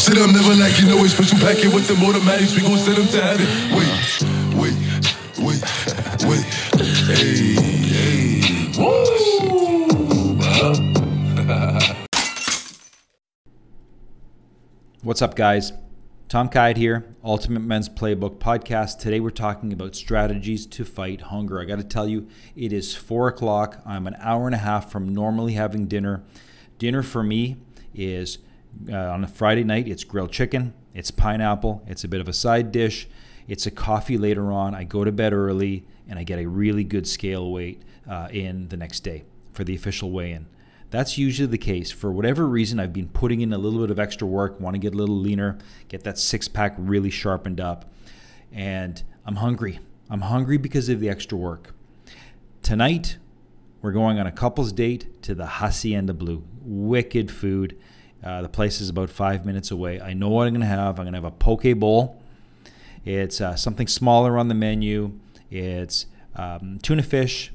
Shit, I'm never like you know it's special packet with the automatics. We gon' send them to heaven. Wait, wait, wait, wait. Hey, hey. Woo! What's up, guys? Tom Kite here, Ultimate Men's Playbook podcast. Today we're talking about strategies to fight hunger. I got to tell you, it is four o'clock. I'm an hour and a half from normally having dinner. Dinner for me is uh, on a Friday night, it's grilled chicken, it's pineapple, it's a bit of a side dish, it's a coffee later on. I go to bed early and I get a really good scale weight uh, in the next day for the official weigh in. That's usually the case. For whatever reason, I've been putting in a little bit of extra work, want to get a little leaner, get that six pack really sharpened up. And I'm hungry. I'm hungry because of the extra work. Tonight, we're going on a couple's date to the Hacienda Blue. Wicked food. Uh, the place is about five minutes away. I know what I'm going to have. I'm going to have a poke bowl. It's uh, something smaller on the menu. It's um, tuna fish,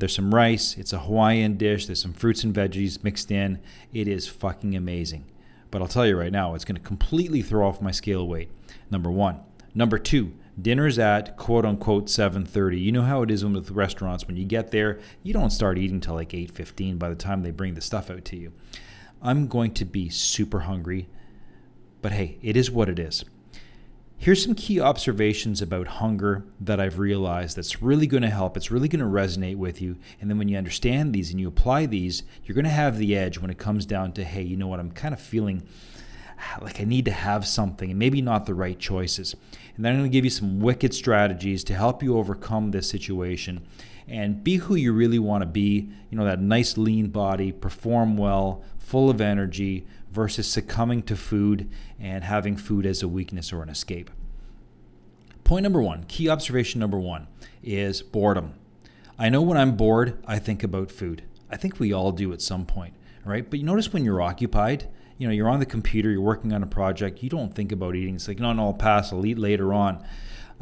there's some rice. It's a Hawaiian dish. There's some fruits and veggies mixed in. It is fucking amazing. But I'll tell you right now, it's going to completely throw off my scale weight. Number one. Number two, dinner's at quote unquote 7.30 you know how it is with restaurants when you get there you don't start eating till like 8.15 by the time they bring the stuff out to you i'm going to be super hungry but hey it is what it is Here's some key observations about hunger that I've realized that's really going to help. It's really going to resonate with you. And then when you understand these and you apply these, you're going to have the edge when it comes down to, hey, you know what, I'm kind of feeling ah, like I need to have something and maybe not the right choices. And then I'm going to give you some wicked strategies to help you overcome this situation and be who you really want to be. You know, that nice lean body, perform well, full of energy, versus succumbing to food and having food as a weakness or an escape. Point number one, key observation number one, is boredom. I know when I'm bored, I think about food. I think we all do at some point, right? But you notice when you're occupied, you know, you're on the computer, you're working on a project, you don't think about eating. It's like, no, no, I'll pass, I'll eat later on.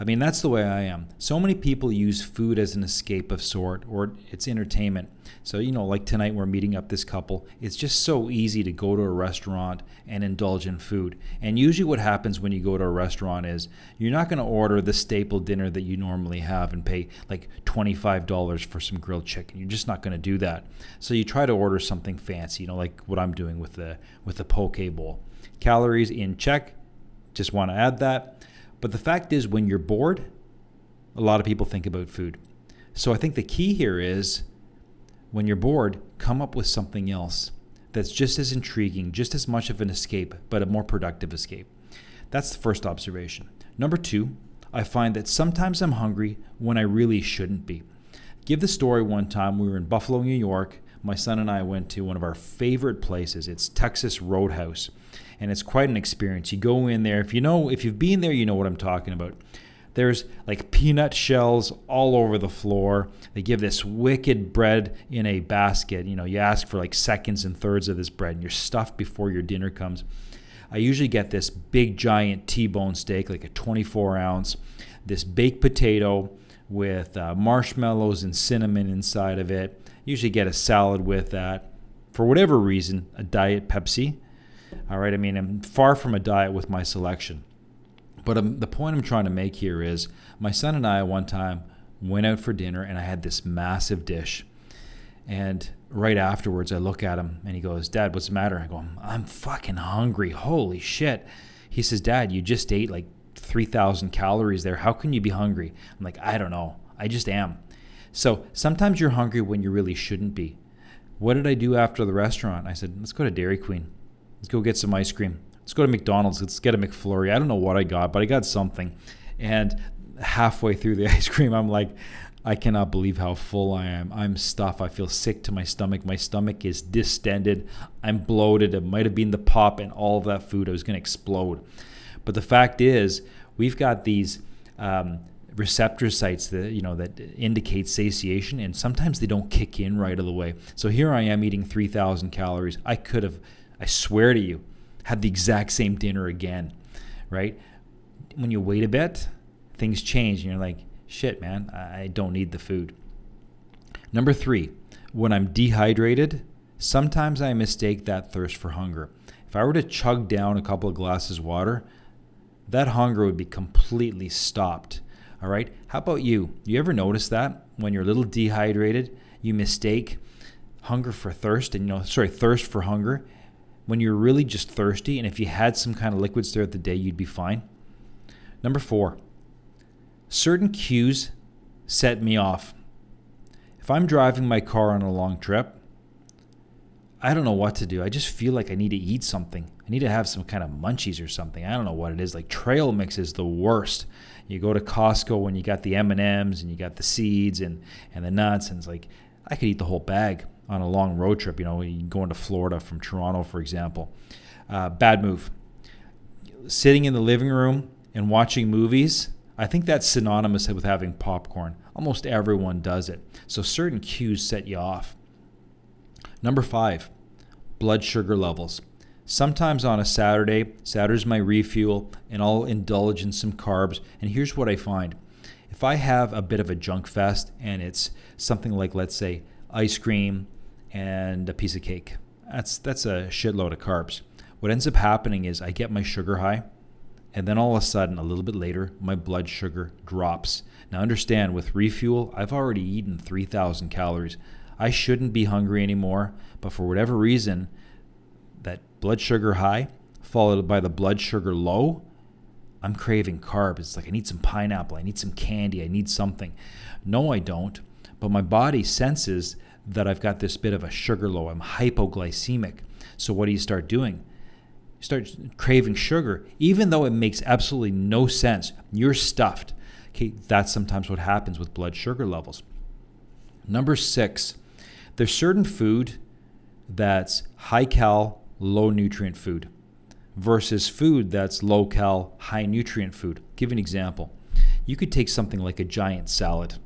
I mean, that's the way I am. So many people use food as an escape of sort, or it's entertainment. So, you know, like tonight we're meeting up this couple. It's just so easy to go to a restaurant and indulge in food. And usually, what happens when you go to a restaurant is you're not going to order the staple dinner that you normally have and pay like $25 for some grilled chicken. You're just not going to do that. So, you try to order something fancy, you know, like what I'm doing with the with the poke bowl. Calories in check. Just want to add that but the fact is, when you're bored, a lot of people think about food. So I think the key here is when you're bored, come up with something else that's just as intriguing, just as much of an escape, but a more productive escape. That's the first observation. Number two, I find that sometimes I'm hungry when I really shouldn't be. Give the story one time we were in Buffalo, New York. My son and I went to one of our favorite places. It's Texas Roadhouse and it's quite an experience. You go in there, if you know, if you've been there, you know what I'm talking about. There's like peanut shells all over the floor. They give this wicked bread in a basket. You know, you ask for like seconds and thirds of this bread, and you're stuffed before your dinner comes. I usually get this big giant T-bone steak, like a 24 ounce, this baked potato with uh, marshmallows and cinnamon inside of it. Usually get a salad with that. For whatever reason, a diet Pepsi all right, I mean, I'm far from a diet with my selection. But um, the point I'm trying to make here is my son and I, one time, went out for dinner and I had this massive dish. And right afterwards, I look at him and he goes, Dad, what's the matter? I go, I'm fucking hungry. Holy shit. He says, Dad, you just ate like 3,000 calories there. How can you be hungry? I'm like, I don't know. I just am. So sometimes you're hungry when you really shouldn't be. What did I do after the restaurant? I said, let's go to Dairy Queen. Let's go get some ice cream. Let's go to McDonald's. Let's get a McFlurry. I don't know what I got, but I got something. And halfway through the ice cream, I'm like, I cannot believe how full I am. I'm stuffed. I feel sick to my stomach. My stomach is distended. I'm bloated. It might have been the pop and all of that food. I was going to explode. But the fact is, we've got these um, receptor sites that you know that indicate satiation, and sometimes they don't kick in right away. So here I am eating 3,000 calories. I could have I swear to you, have the exact same dinner again, right? When you wait a bit, things change and you're like, shit, man, I don't need the food. Number three, when I'm dehydrated, sometimes I mistake that thirst for hunger. if I were to chug down a couple of glasses of water, that hunger would be completely stopped. All right. How about you? You ever notice that when you're a little dehydrated, you mistake hunger for thirst and you know, sorry, thirst for hunger when you're really just thirsty and if you had some kind of liquids throughout the day, you'd be fine. Number 4. Certain cues set me off. If I'm driving my car on a long trip, I don't know what to do. I just feel like I need to eat something. I need to have some kind of munchies or something. I don't know what it is. Like trail mix is the worst. You go to Costco when you got the M and M's and you got the seeds and and the nuts, and it's like I could eat the whole bag on a long road trip. You know, going to Florida from Toronto, for example. Uh, bad move. Sitting in the living room and watching movies. I think that's synonymous with having popcorn. Almost everyone does it. So certain cues set you off. Number five, blood sugar levels. Sometimes on a Saturday, Saturday's my refuel, and I'll indulge in some carbs. And here's what I find if I have a bit of a junk fest and it's something like, let's say, ice cream and a piece of cake, that's, that's a shitload of carbs. What ends up happening is I get my sugar high, and then all of a sudden, a little bit later, my blood sugar drops. Now, understand with refuel, I've already eaten 3,000 calories. I shouldn't be hungry anymore, but for whatever reason, that blood sugar high followed by the blood sugar low, I'm craving carbs. It's like I need some pineapple, I need some candy, I need something. No, I don't, but my body senses that I've got this bit of a sugar low. I'm hypoglycemic. So what do you start doing? You start craving sugar, even though it makes absolutely no sense. You're stuffed. Okay, that's sometimes what happens with blood sugar levels. Number six, there's certain food that's high cal, low nutrient food versus food that's low cal, high nutrient food. Give an example. You could take something like a giant salad.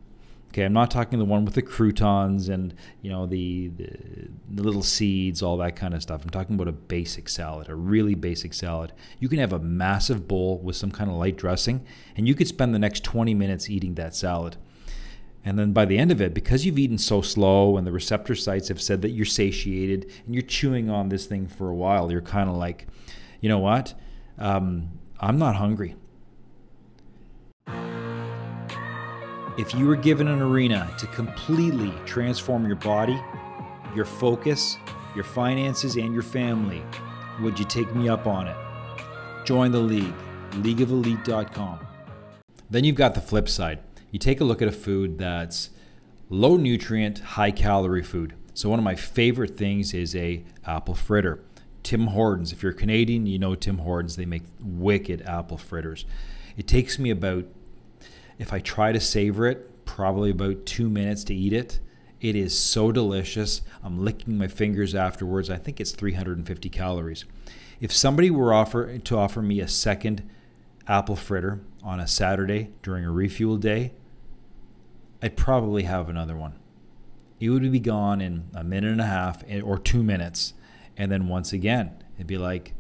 Okay, I'm not talking the one with the croutons and you know the, the, the little seeds, all that kind of stuff. I'm talking about a basic salad, a really basic salad. You can have a massive bowl with some kind of light dressing, and you could spend the next 20 minutes eating that salad. And then by the end of it, because you've eaten so slow and the receptor sites have said that you're satiated and you're chewing on this thing for a while, you're kind of like, you know what? Um, I'm not hungry. If you were given an arena to completely transform your body, your focus, your finances, and your family, would you take me up on it? Join the league, leagueofelite.com. Then you've got the flip side you take a look at a food that's low nutrient, high calorie food. So one of my favorite things is a apple fritter. Tim Hortons. If you're Canadian, you know Tim Hortons. They make wicked apple fritters. It takes me about, if I try to savor it, probably about two minutes to eat it. It is so delicious. I'm licking my fingers afterwards. I think it's 350 calories. If somebody were offer to offer me a second apple fritter on a Saturday during a refuel day, I'd probably have another one. It would be gone in a minute and a half eh, or two minutes. And then once again, it'd be like,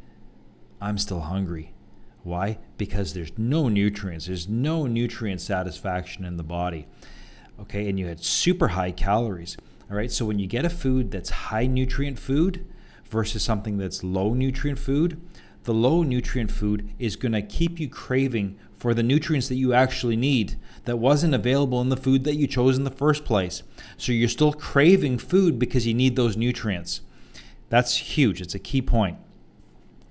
I'm still hungry. Why? Because there's no nutrients, there's no nutrient satisfaction in the body. Okay, and you had super high calories. All right, so when you get a food that's high nutrient food versus something that's low nutrient food, the low nutrient food is going to keep you craving for the nutrients that you actually need that wasn't available in the food that you chose in the first place. So you're still craving food because you need those nutrients. That's huge. It's a key point.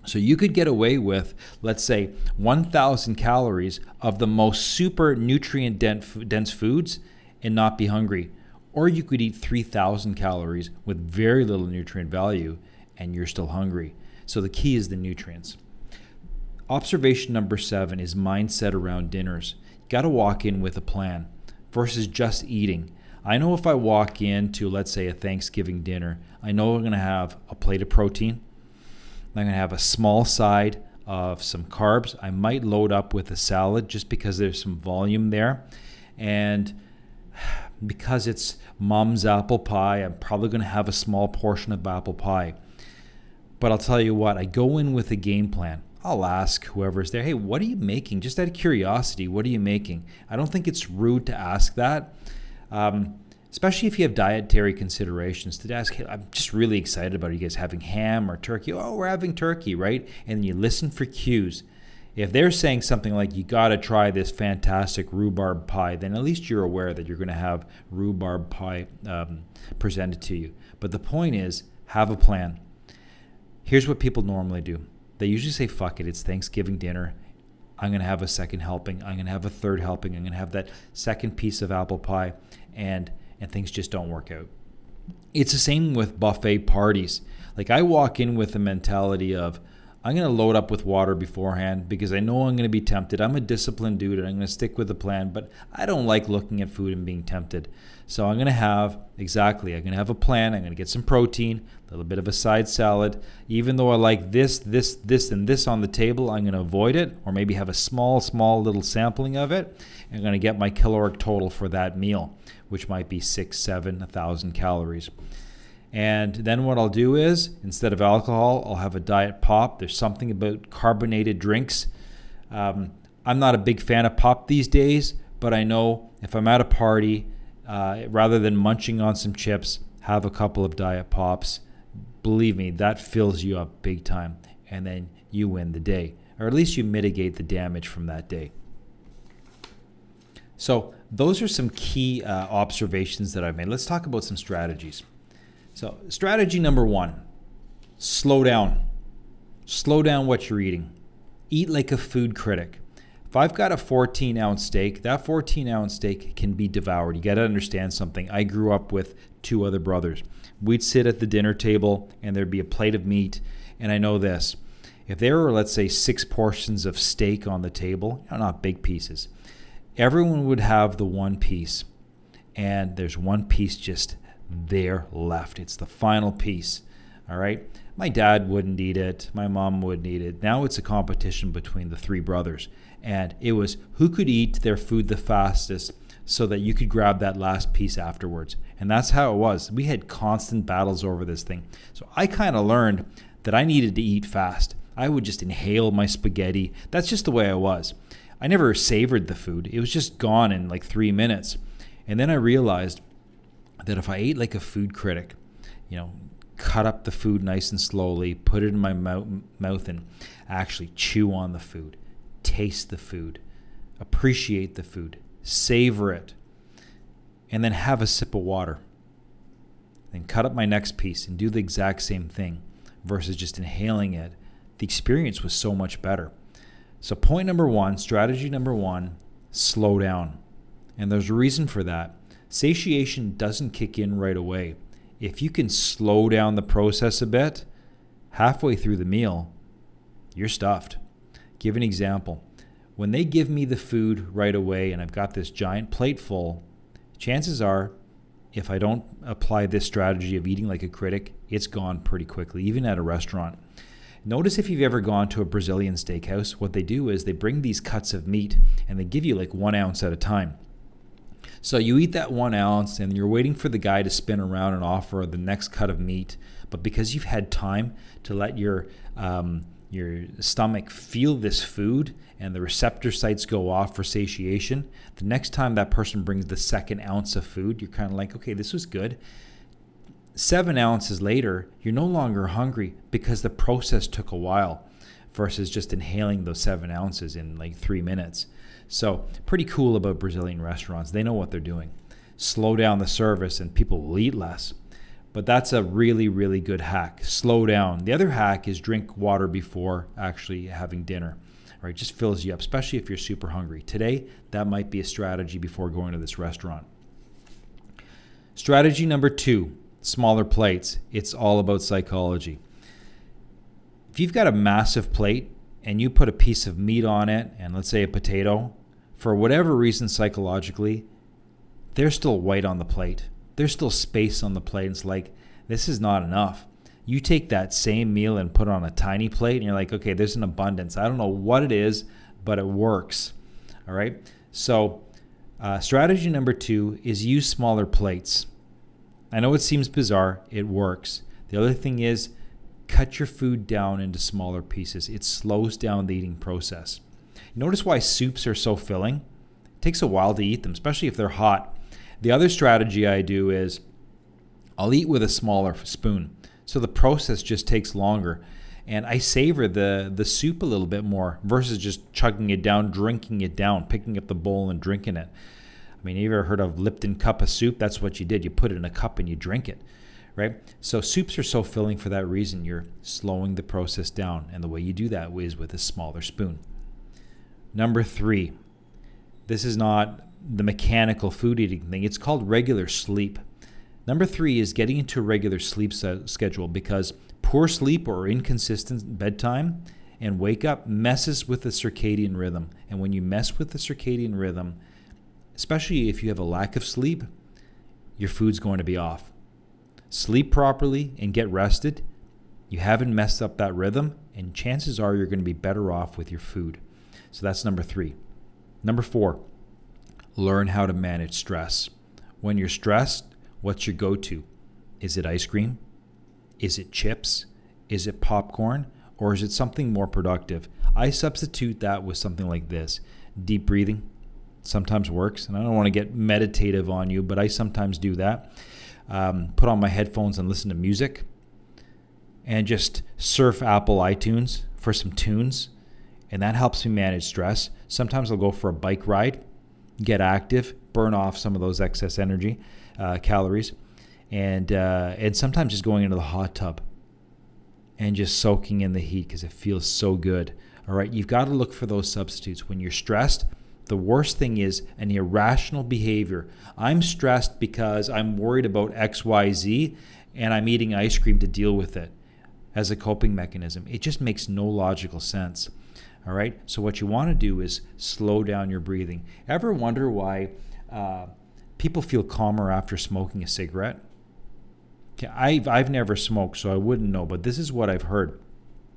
So you could get away with, let's say, 1,000 calories of the most super nutrient dense foods and not be hungry. Or you could eat 3,000 calories with very little nutrient value and you're still hungry. So the key is the nutrients. Observation number seven is mindset around dinners. You got to walk in with a plan versus just eating. I know if I walk into, let's say, a Thanksgiving dinner, I know I'm going to have a plate of protein. I'm going to have a small side of some carbs. I might load up with a salad just because there's some volume there. And because it's mom's apple pie, I'm probably going to have a small portion of apple pie. But I'll tell you what, I go in with a game plan. I'll ask whoever's there, hey, what are you making? Just out of curiosity, what are you making? I don't think it's rude to ask that. Um, especially if you have dietary considerations, to ask, hey, I'm just really excited about you guys having ham or turkey. Oh, we're having turkey, right? And you listen for cues. If they're saying something like, you got to try this fantastic rhubarb pie, then at least you're aware that you're going to have rhubarb pie um, presented to you. But the point is, have a plan. Here's what people normally do they usually say, fuck it, it's Thanksgiving dinner. I'm going to have a second helping. I'm going to have a third helping. I'm going to have that second piece of apple pie. And and things just don't work out. It's the same with buffet parties. Like I walk in with the mentality of I'm going to load up with water beforehand because I know I'm going to be tempted. I'm a disciplined dude and I'm going to stick with the plan, but I don't like looking at food and being tempted. So I'm going to have exactly, I'm going to have a plan. I'm going to get some protein, a little bit of a side salad. Even though I like this, this, this, and this on the table, I'm going to avoid it or maybe have a small, small little sampling of it. I'm going to get my caloric total for that meal which might be six, seven, a thousand calories. And then what I'll do is, instead of alcohol, I'll have a diet pop. There's something about carbonated drinks. Um, I'm not a big fan of pop these days, but I know if I'm at a party, uh, rather than munching on some chips, have a couple of diet pops. Believe me, that fills you up big time. And then you win the day, or at least you mitigate the damage from that day. So, those are some key uh, observations that I've made. Let's talk about some strategies. So, strategy number one slow down. Slow down what you're eating. Eat like a food critic. If I've got a 14 ounce steak, that 14 ounce steak can be devoured. You got to understand something. I grew up with two other brothers. We'd sit at the dinner table and there'd be a plate of meat. And I know this if there were, let's say, six portions of steak on the table, not big pieces, everyone would have the one piece, and there's one piece just there left. It's the final piece. All right. My dad wouldn't eat it. My mom wouldn't eat it. Now it's a competition between the three brothers. And it was who could eat their food the fastest so that you could grab that last piece afterwards. And that's how it was. We had constant battles over this thing. So I kind of learned that I needed to eat fast. I would just inhale my spaghetti. That's just the way I was. I never savored the food. It was just gone in like three minutes. And then I realized that if I ate like a food critic, you know, cut up the food nice and slowly, put it in my mouth, mouth and actually chew on the food, taste the food, appreciate the food, savor it, and then have a sip of water. Then cut up my next piece and do the exact same thing versus just inhaling it. The experience was so much better. So, point number one, strategy number one, slow down. And there's a reason for that. Satiation doesn't kick in right away. If you can slow down the process a bit, halfway through the meal, you're stuffed. Give an example. When they give me the food right away and I've got this giant plate full, chances are, if I don't apply this strategy of eating like a critic, it's gone pretty quickly, even at a restaurant. Notice if you've ever gone to a Brazilian steakhouse, what they do is they bring these cuts of meat and they give you like one ounce at a time. So you eat that one ounce and you're waiting for the guy to spin around and offer the next cut of meat. But because you've had time to let your um, your stomach feel this food and the receptor sites go off for satiation, the next time that person brings the second ounce of food, you're kind of like, okay, this was good seven ounces later, you're no longer hungry because the process took a while versus just inhaling those seven ounces in like three minutes. So, pretty cool about Brazilian restaurants. They know what they're doing. Slow down the service and people will eat less. But that's a really, really good hack. Slow down. The other hack is drink water before actually having dinner. Right, just fills you up, especially if you're super hungry. Today, that might be a strategy before going to this restaurant. Strategy number two smaller plates. It's all about psychology. If you've got a massive plate and you put a piece of meat on it, and let's say a potato, for whatever reason psychologically, there's still white on the plate. There's still space on the plate. It's like, this is not enough. You take that same meal and put it on a tiny plate, and you're like, okay, there's an abundance. I don't know what it is, but it works. All right. So, uh, strategy number two is use smaller plates. I know it seems bizarre, it works. The other thing is cut your food down into smaller pieces. It slows down the eating process. Notice why soups are so filling. It takes a while to eat them, especially if they're hot. The other strategy I do is I'll eat with a smaller spoon. So the process just takes longer. And I savor the, the soup a little bit more versus just chugging it down, drinking it down, picking up the bowl and drinking it. I mean, you ever heard of Lipton cup of soup? That's what you did. You put it in a cup and you drink it, right? So soups are so filling for that reason. You're slowing the process down. And the way you do that is with a smaller spoon. Number three, this is not the mechanical food eating thing, it's called regular sleep. Number three is getting into a regular sleep schedule because poor sleep or inconsistent bedtime and wake up messes with the circadian rhythm. And when you mess with the circadian rhythm, especially if you have a lack of sleep, your food's going to be off. Sleep properly and get rested. You haven't messed up that rhythm, and chances are you're going to be better off with your food. So that's number three. Number four, learn how to manage stress. When you're stressed, what's your go to? Is it ice cream? Is it chips? Is it popcorn? Or is it something more productive? I substitute that with something like this deep breathing. Sometimes works, and I don't want to get meditative on you, but I sometimes do that. Um, put on my headphones and listen to music, and just surf Apple iTunes for some tunes, and that helps me manage stress. Sometimes I'll go for a bike ride get active, burn off some of those excess energy uh, calories, and uh, and sometimes just going into the hot tub and just soaking in the heat because it feels so good. All right, you've got to look for those substitutes when you're stressed. The worst thing is an irrational behavior. I'm stressed because I'm worried about XYZ and I'm eating ice cream to deal with it as a coping mechanism. It just makes no logical sense. All right. So what you want to do is slow down your breathing. Ever wonder why uh, people feel calmer after smoking a cigarette? Okay, I've I've never smoked, so I wouldn't know. But this is what I've heard.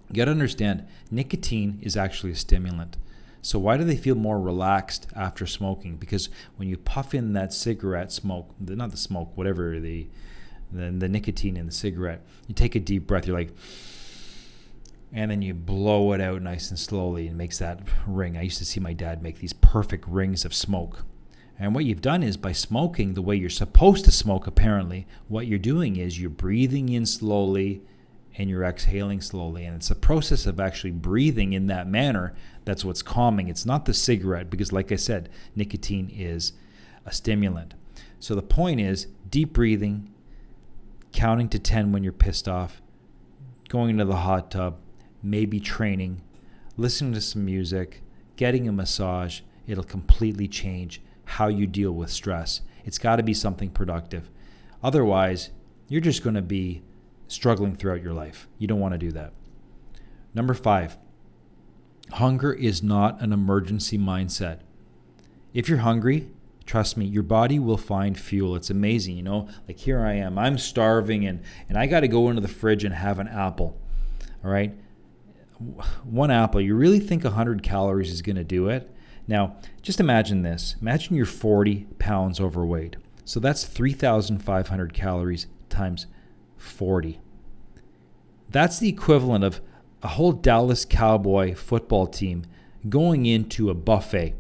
You got to understand, nicotine is actually a stimulant. So why do they feel more relaxed after smoking? Because when you puff in that cigarette smoke, not the smoke, whatever the the, the nicotine in the cigarette, you take a deep breath. You're like and then you blow it out nice and slowly and makes that ring. I used to see my dad make these perfect rings of smoke. And what you've done is by smoking the way you're supposed to smoke, apparently, what you're doing is you're breathing in slowly and you're exhaling slowly. And it's a process of actually breathing in that manner that's what's calming. It's not the cigarette, because, like I said, nicotine is a stimulant. So the point is deep breathing, counting to 10 when you're pissed off, going into the hot tub, maybe training, listening to some music, getting a massage, it'll completely change how you deal with stress. It's got to be something productive. Otherwise, you're just going to be struggling throughout your life. You don't want to do that. Number five, hunger is not an emergency mindset. If you're hungry, trust me, your body will find fuel. It's amazing, you know? Like here I am, I'm starving and, and I got to go into the fridge and have an apple. All right one apple, you really think 100 calories is going to do it? Now, just imagine this. Imagine you're 40 pounds overweight. So that's 3,500 calories times 40. That's the equivalent of a whole Dallas Cowboy football team going into a buffet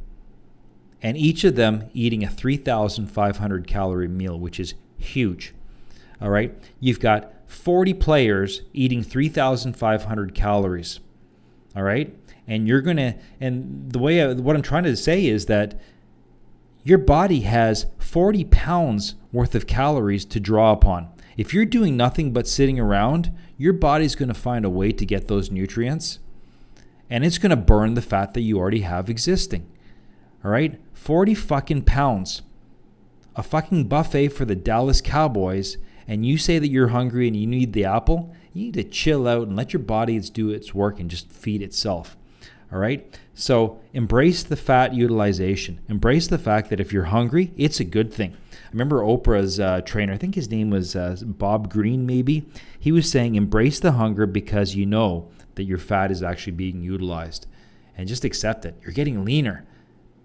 and each of them eating a 3,500 calorie meal, which is huge. All right. You've got 40 players eating 3,500 calories all right and you're gonna and the way I, what i'm trying to say is that your body has 40 pounds worth of calories to draw upon if you're doing nothing but sitting around your body's going to find a way to get those nutrients and it's going to burn the fat that you already have existing all right 40 fucking pounds a fucking buffet for the dallas cowboys and you say that you're hungry and you need the apple, you need to chill out and let your body do its work and just feed itself. All right? So embrace the fat utilization. Embrace the fact that if you're hungry, it's a good thing. I remember Oprah's uh, trainer, I think his name was uh, Bob Greene, maybe. He was saying, embrace the hunger because you know that your fat is actually being utilized. And just accept it. You're getting leaner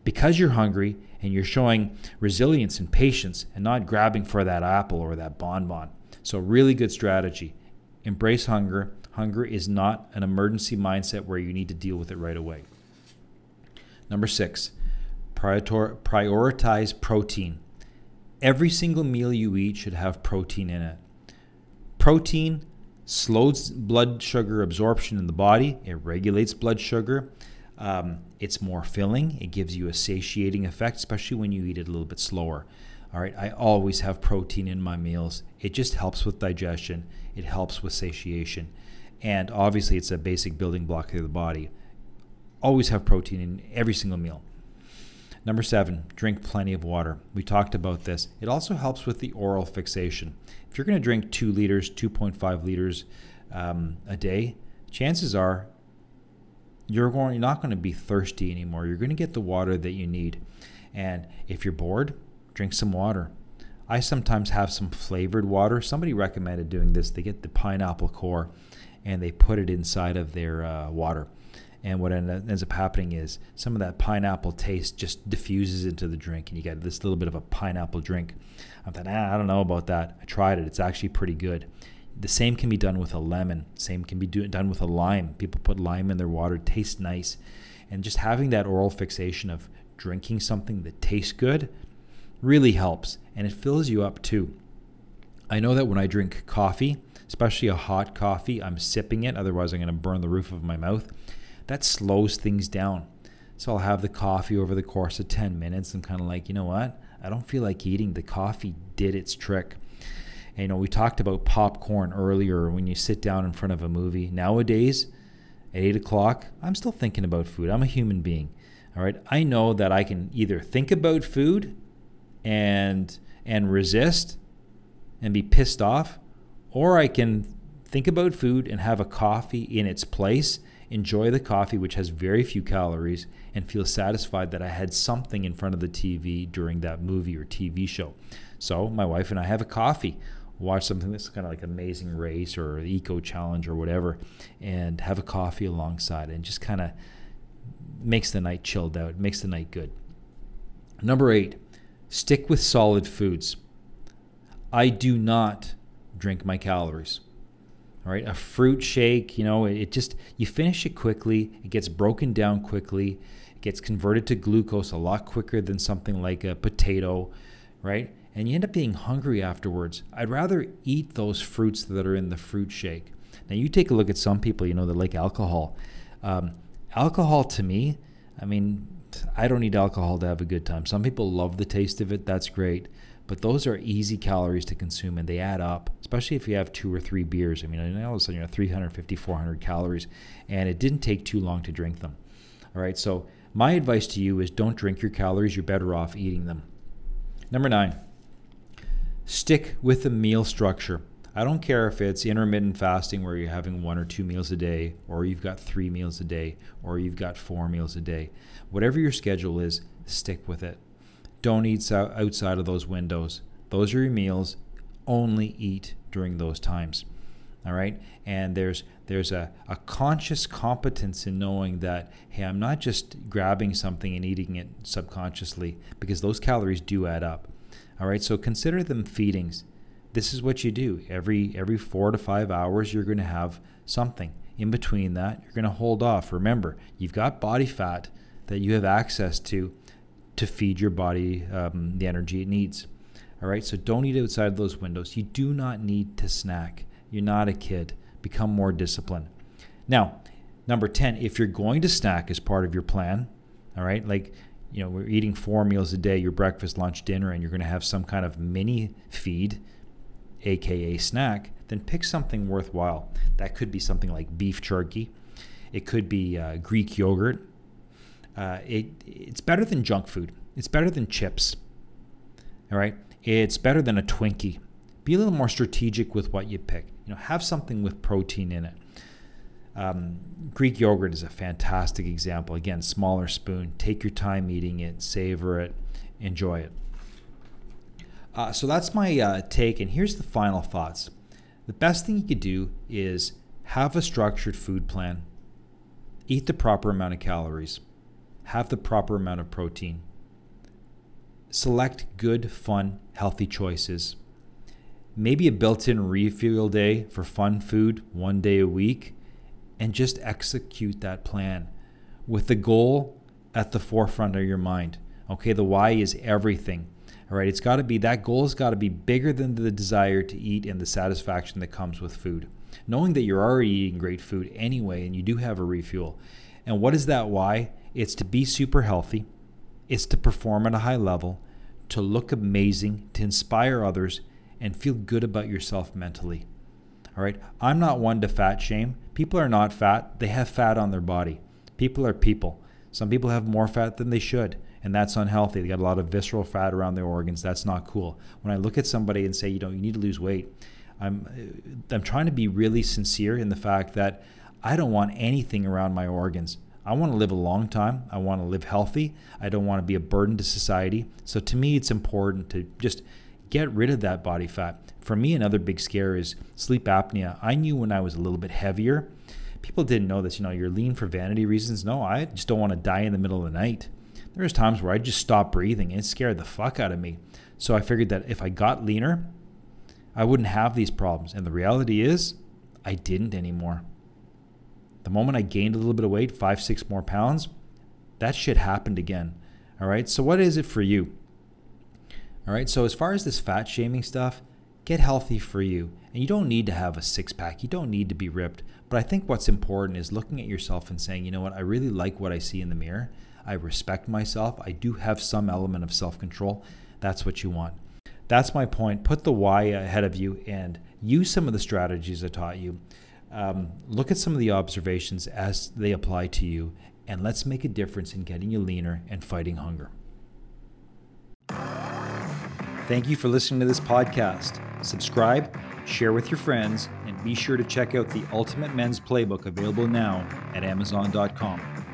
because you're hungry and you're showing resilience and patience and not grabbing for that apple or that bonbon. So, really good strategy. Embrace hunger. Hunger is not an emergency mindset where you need to deal with it right away. Number six, prioritize protein. Every single meal you eat should have protein in it. Protein slows blood sugar absorption in the body, it regulates blood sugar. Um, it's more filling, it gives you a satiating effect, especially when you eat it a little bit slower. All right, I always have protein in my meals. It just helps with digestion, it helps with satiation. And obviously, it's a basic building block of the body. Always have protein in every single meal. Number seven, drink plenty of water. We talked about this. It also helps with the oral fixation. If you're going to drink two liters, 2.5 liters um, a day, chances are you're going you're not going to be thirsty anymore. You're going to get the water that you need. And if you're bored, drink some water. I sometimes have some flavored water. Somebody recommended doing this. They get the pineapple core and they put it inside of their uh, water. And what ends up happening is some of that pineapple taste just diffuses into the drink, and you get this little bit of a pineapple drink. I thought, ah, I don't know about that. I tried it; it's actually pretty good. The same can be done with a lemon. Same can be do, done with a lime. People put lime in their water; tastes nice, and just having that oral fixation of drinking something that tastes good really helps, and it fills you up too. I know that when I drink coffee, especially a hot coffee, I'm sipping it, otherwise I'm going to burn the roof of my mouth that slows things down. So I'll have the coffee over the course of 10 minutes. I'm kind of like, you know what? I don't feel like eating. The coffee did its trick. And, you know, we talked about popcorn earlier when you sit down in front of a movie. Nowadays, at 8 o'clock, I'm still thinking about food. I'm a human being. All right. I know that I can either think about food and and resist and be pissed off, or I can think about food and have a coffee in its place enjoy the coffee, which has very few calories, and feel satisfied that I had something in front of the TV during that movie or TV show. So my wife and I have a coffee, watch something that's kind of like Amazing Race or Eco Challenge or whatever, and have a coffee alongside, and just kind of makes the night chilled out, makes the night good. Number eight, stick with solid foods. I do not drink my calories. Right, a fruit shake, you know, it just you finish it quickly, it gets broken down quickly, it gets converted to glucose a lot quicker than something like a potato, right? And you end up being hungry afterwards. I'd rather eat those fruits that are in the fruit shake. Now you take a look at some people, you know, that like alcohol. Um, alcohol to me, I mean, I don't need alcohol to have a good time. Some people love the taste of it. That's great but those are easy calories to consume and they add up, especially if you have two or three beers. I mean, all of a sudden you have 350, 400 calories, and it didn't take too long to drink them. All right, so my advice to you is don't drink your calories, you're better off eating them. Number nine, stick with the meal structure. I don't care if it's intermittent fasting where you're having one or two meals a day, or you've got three meals a day, or you've got four meals a day. Whatever your schedule is, stick with it. Don't eat outside of those windows. Those are your meals. Only eat during those times. All right. And there's there's a, a conscious competence in knowing that, hey, I'm not just grabbing something and eating it subconsciously because those calories do add up. All right. So consider them feedings. This is what you do. Every every four to five hours you're going to have something. In between that, you're going to hold off. Remember, you've got body fat that you have access to to feed your body um, the energy it needs. All right, so don't eat outside of those windows. You do not need to snack. You're not a kid. Become more disciplined. Now, number 10, if you're going to snack as part of your plan, all right, like, you know, we're eating four meals a day, your breakfast, lunch, dinner, and you're going to have some kind of mini feed, aka snack, then pick something worthwhile. That could be something like beef jerky. It could be uh, Greek yogurt. Uh, it it's better than junk food. It's better than chips. All right, it's better than a Twinkie. Be a little more strategic with what you pick. You know, have something with protein in it. Um, Greek yogurt is a fantastic example. Again, smaller spoon. Take your time eating it, savor it, enjoy it. Uh, so that's my uh, take, and here's the final thoughts. The best thing you could do is have a structured food plan, eat the proper amount of calories, have the proper amount of protein. Select good, fun, healthy choices. Maybe a built in refuel day for fun food one day a week, and just execute that plan with the goal at the forefront of your mind. Okay, the why is everything. All right, it's got to be that goal has got to be bigger than the desire to eat and the satisfaction that comes with food. Knowing that you're already eating great food anyway and you do have a refuel. And what is that why? It's to be super healthy, it's to perform at a high level, to look amazing, to inspire others, and feel good about yourself mentally. All right, I'm not one to fat shame. People are not fat, they have fat on their body. People are people. Some people have more fat than they should, and that's unhealthy. They got a lot of visceral fat around their organs. That's not cool. When I look at somebody and say, you know, you need to lose weight, I'm I'm trying to be really sincere in the fact that I don't want anything around my organs. I want to live a long time. I want to live healthy. I don't want to be a burden to society. So to me, it's important to just get rid of that body fat. For me, another big scare is sleep apnea. I knew when I was a little bit heavier, people didn't know this. You know, you're lean for vanity reasons. No, I just don't want to die in the middle of the night. There was times where I just stop breathing and it scared the fuck out of me. So I figured that if I got leaner, I wouldn't have these problems. And the reality is, I didn't anymore. The moment I gained a little bit of weight, five, six more pounds, that shit happened again. All right. So, what is it for you? All right. So, as far as this fat shaming stuff, get healthy for you. And you don't need to have a six pack, you don't need to be ripped. But I think what's important is looking at yourself and saying, you know what, I really like what I see in the mirror. I respect myself. I do have some element of self control. That's what you want. That's my point. Put the why ahead of you and use some of the strategies I taught you. Um, look at some of the observations as they apply to you, and let's make a difference in getting you leaner and fighting hunger. Thank you for listening to this podcast. Subscribe, share with your friends, and be sure to check out the Ultimate Men's Playbook available now at Amazon.com.